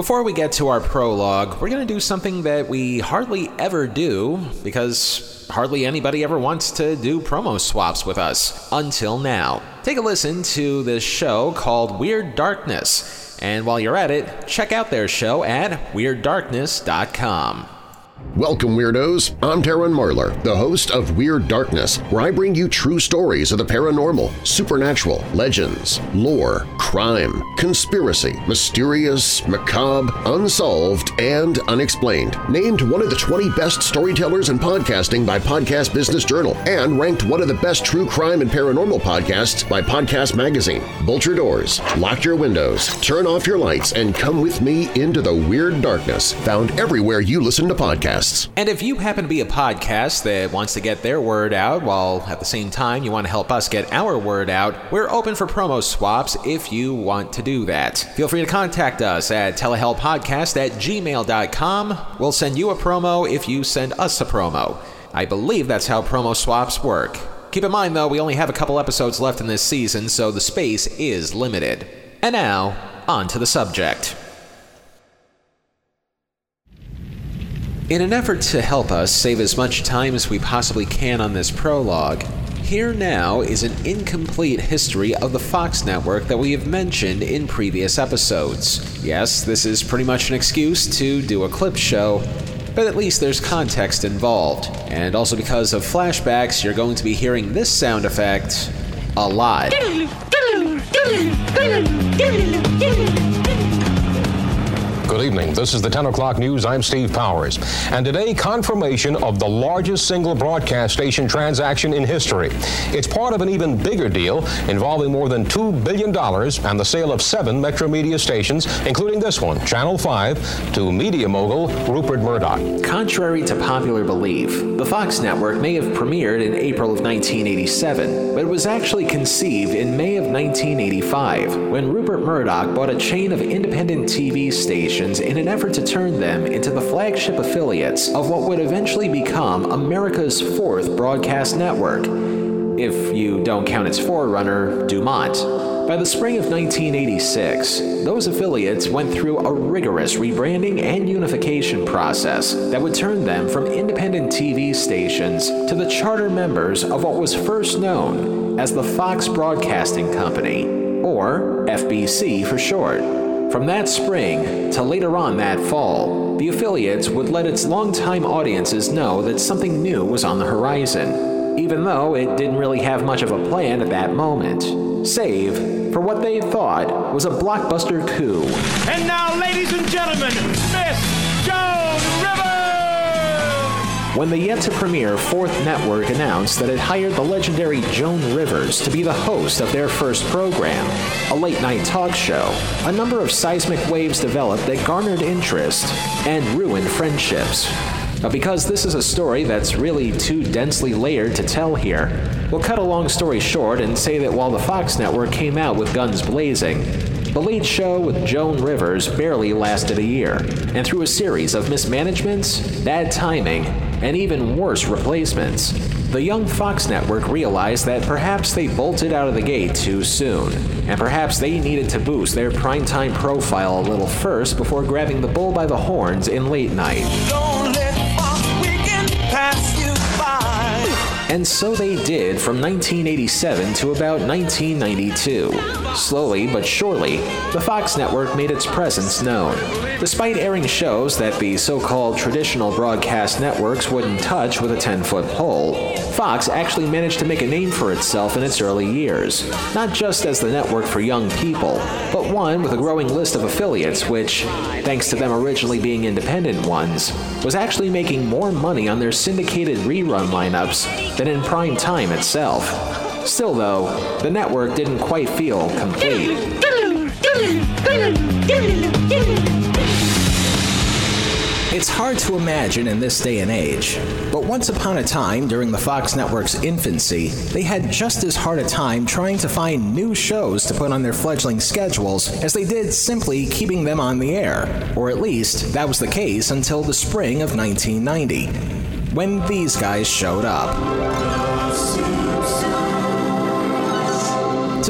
Before we get to our prologue, we're going to do something that we hardly ever do because hardly anybody ever wants to do promo swaps with us until now. Take a listen to this show called Weird Darkness, and while you're at it, check out their show at WeirdDarkness.com. Welcome, Weirdos! I'm Darren Marlar, the host of Weird Darkness, where I bring you true stories of the paranormal, supernatural, legends, lore, crime, conspiracy, mysterious, macabre, unsolved, and unexplained. Named one of the 20 best storytellers in podcasting by Podcast Business Journal and ranked one of the best true crime and paranormal podcasts by Podcast Magazine. Bolt your doors, lock your windows, turn off your lights, and come with me into the Weird Darkness, found everywhere you listen to podcasts podcasts. And if you happen to be a podcast that wants to get their word out while at the same time you want to help us get our word out, we're open for promo swaps if you want to do that. Feel free to contact us at telehellpodcast at gmail.com. We'll send you a promo if you send us a promo. I believe that's how promo swaps work. Keep in mind, though, we only have a couple episodes left in this season, so the space is limited. And now, on to the subject. In an effort to help us save as much time as we possibly can on this prologue, here now is an incomplete history of the Fox network that we have mentioned in previous episodes. Yes, this is pretty much an excuse to do a clip show, but at least there's context involved. And also because of flashbacks, you're going to be hearing this sound effect a lot. Good evening. This is the 10 o'clock news. I'm Steve Powers. And today, confirmation of the largest single broadcast station transaction in history. It's part of an even bigger deal involving more than $2 billion and the sale of seven Metromedia stations, including this one, Channel 5, to media mogul Rupert Murdoch. Contrary to popular belief, the Fox network may have premiered in April of 1987, but it was actually conceived in May of 1985 when Rupert Murdoch bought a chain of independent TV stations stations in an effort to turn them into the flagship affiliates of what would eventually become America's fourth broadcast network, if you don't count its forerunner, Dumont. By the spring of 1986, those affiliates went through a rigorous rebranding and unification process that would turn them from independent TV stations to the charter members of what was first known as the Fox Broadcasting Company, or FBC for short. From that spring to later on that fall, the affiliates would let its longtime audiences know that something new was on the horizon, even though it didn't really have much of a plan at that moment, save for what they thought was a blockbuster coup. And now, ladies and gentlemen, Rivers! When the yet to premiere Fourth Network announced that it hired the legendary Joan Rivers to be the host of their first program, a late night talk show, a number of seismic waves developed that garnered interest and ruined friendships. But because this is a story that's really too densely layered to tell here, we'll cut a long story short and say that while the Fox network came out with guns blazing, the Late Show with Joan Rivers barely lasted a year, and through a series of mismanagements, bad timing, and even worse replacements, the young Fox network realized that perhaps they bolted out of the gate too soon, and perhaps they needed to boost their primetime profile a little first before grabbing the bull by the horns in late night. And so they did from 1987 to about 1992. Slowly but surely, the Fox network made its presence known. Despite airing shows that the so called traditional broadcast networks wouldn't touch with a 10 foot pole, Fox actually managed to make a name for itself in its early years, not just as the network for young people, but one with a growing list of affiliates which, thanks to them originally being independent ones, was actually making more money on their syndicated rerun lineups than in prime time itself. Still, though, the network didn't quite feel complete. It's hard to imagine in this day and age, but once upon a time during the Fox network's infancy, they had just as hard a time trying to find new shows to put on their fledgling schedules as they did simply keeping them on the air, or at least that was the case until the spring of 1990 when these guys showed up.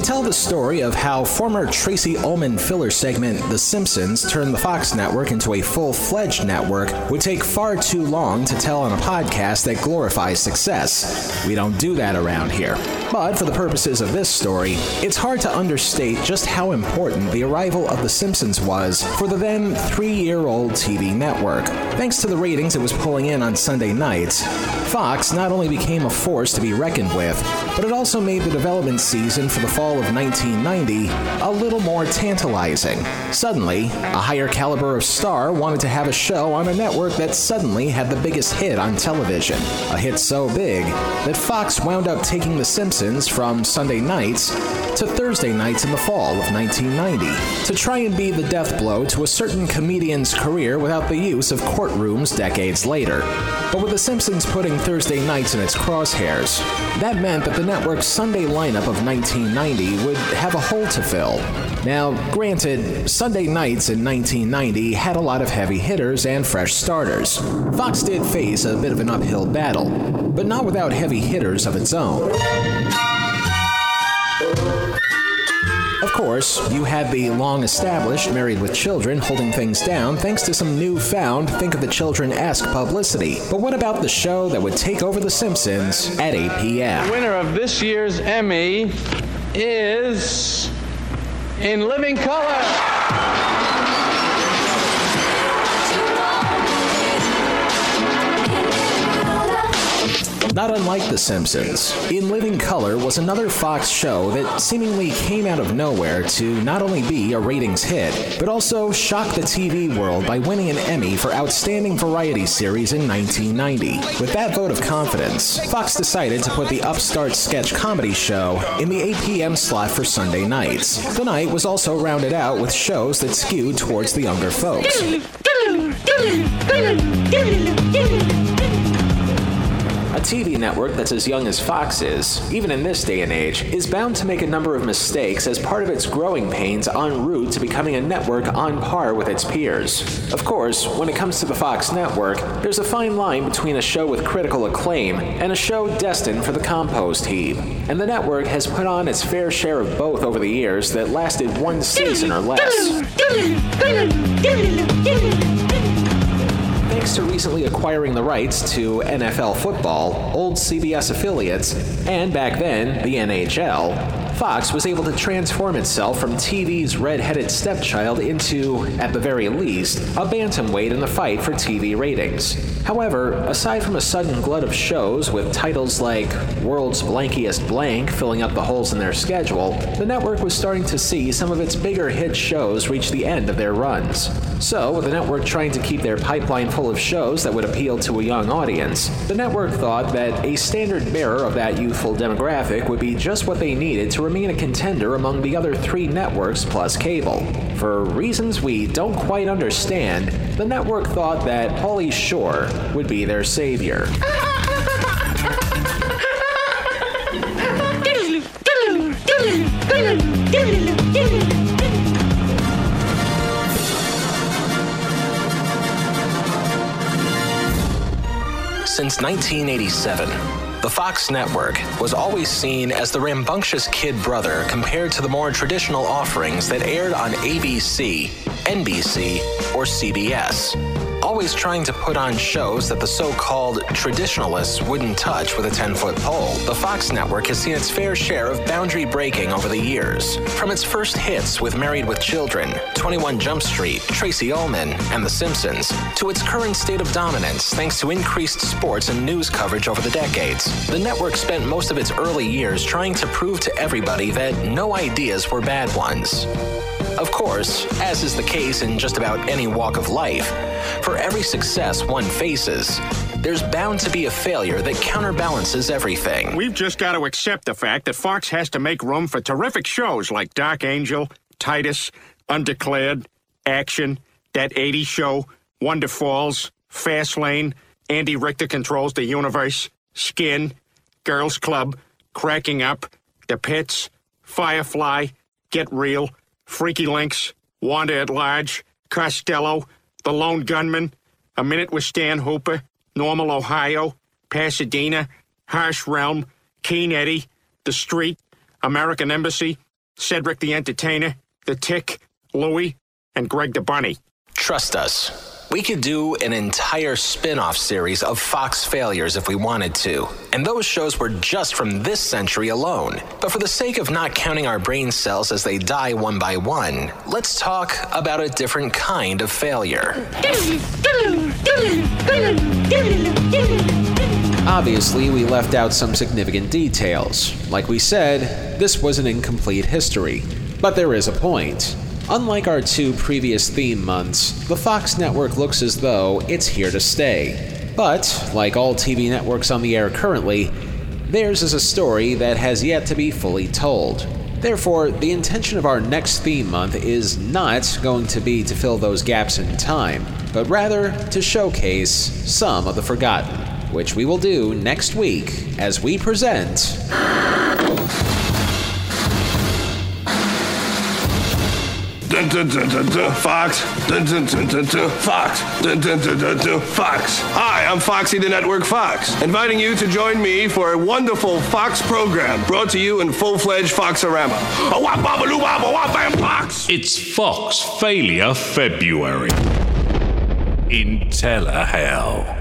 To tell the story of how former Tracey Ullman filler segment The Simpsons turned the Fox network into a full fledged network would take far too long to tell on a podcast that glorifies success. We don't do that around here. But for the purposes of this story, it's hard to understate just how important the arrival of The Simpsons was for the then three year old TV network. Thanks to the ratings it was pulling in on Sunday nights, Fox not only became a force to be reckoned with, but it also made the development season for the fall of 1990 a little more tantalizing. Suddenly, a higher caliber of star wanted to have a show on a network that suddenly had the biggest hit on television. A hit so big that Fox wound up taking The Simpsons from Sunday nights to Thursday nights in the fall of 1990 to try and be the death blow to a certain comedian's career without the use of courtrooms decades later. But with The Simpsons putting Thursday nights in its crosshairs, that meant that the network's Sunday lineup of 1990 would have a hole to fill. Now, granted, Sunday nights in 1990 had a lot of heavy hitters and fresh starters. Fox did face a bit of an uphill battle, but not without heavy hitters of its own. Of course, you have the long established Married with Children holding things down thanks to some newfound Think of the Children esque publicity. But what about the show that would take over The Simpsons at 8 p.m.? The winner of this year's Emmy is in living color. Not unlike The Simpsons, In Living Color was another Fox show that seemingly came out of nowhere to not only be a ratings hit, but also shock the TV world by winning an Emmy for Outstanding Variety Series in 1990. With that vote of confidence, Fox decided to put the upstart sketch comedy show in the 8 p.m. slot for Sunday nights. The night was also rounded out with shows that skewed towards the younger folks. A TV network that's as young as Fox is, even in this day and age, is bound to make a number of mistakes as part of its growing pains en route to becoming a network on par with its peers. Of course, when it comes to the Fox network, there's a fine line between a show with critical acclaim and a show destined for the compost heap. And the network has put on its fair share of both over the years that lasted one season or less. Thanks to recently acquiring the rights to NFL football, old CBS affiliates, and back then, the NHL, Fox was able to transform itself from TV's red-headed stepchild into, at the very least, a bantamweight in the fight for TV ratings. However, aside from a sudden glut of shows with titles like World's Blankiest Blank filling up the holes in their schedule, the network was starting to see some of its bigger hit shows reach the end of their runs. So, with the network trying to keep their pipeline full of shows that would appeal to a young audience, the network thought that a standard bearer of that youthful demographic would be just what they needed to remain a contender among the other three networks plus cable. For reasons we don't quite understand, the network thought that Pauly Shore would be their savior. Since 1987, the Fox network was always seen as the rambunctious kid brother compared to the more traditional offerings that aired on ABC, NBC, or CBS. Always trying to put on shows that the so called traditionalists wouldn't touch with a 10 foot pole, the Fox network has seen its fair share of boundary breaking over the years. From its first hits with Married with Children, 21 Jump Street, Tracey Ullman, and The Simpsons, to its current state of dominance thanks to increased sports and news coverage over the decades. The network spent most of its early years trying to prove to everybody that no ideas were bad ones. Of course, as is the case in just about any walk of life, for every success one faces, there's bound to be a failure that counterbalances everything. We've just got to accept the fact that Fox has to make room for terrific shows like Dark Angel, Titus, Undeclared, Action, That 80s Show, Wonderfalls, Fast Lane, Andy Richter Controls the Universe, Skin, Girls Club, Cracking Up, The Pits, Firefly, Get Real, FreakyLinks, Wanda at Large, Costello, The Lone Gunmen, A Minute with Stan Hooper, Normal, Ohio, Pasadena, Harsh Realm, Keen Eddie, The Street, American Embassy, Cedric the Entertainer, The Tick, Louie, and Greg the Bunny. Trust us. We could do an entire spin off series of Fox failures if we wanted to, and those shows were just from this century alone. But for the sake of not counting our brain cells as they die one by one, let's talk about a different kind of failure. Obviously, we left out some significant details. Like we said, this was an incomplete history. But there is a point. Unlike our two previous theme months, the Fox network looks as though it's here to stay. But, like all TV networks on the air currently, theirs is a story that has yet to be fully told. Therefore, the intention of our next theme month is not going to be to fill those gaps in time, but rather to showcase some of the forgotten, which we will do next week as we present. Fox. Fox. Fox. Hi, I'm Foxy the Network Fox, inviting you to join me for a wonderful Fox program brought to you in full-fledged Foxorama. A wop, bop, a bop, a wop, bam, Fox. It's Fox Failure February in Telehell.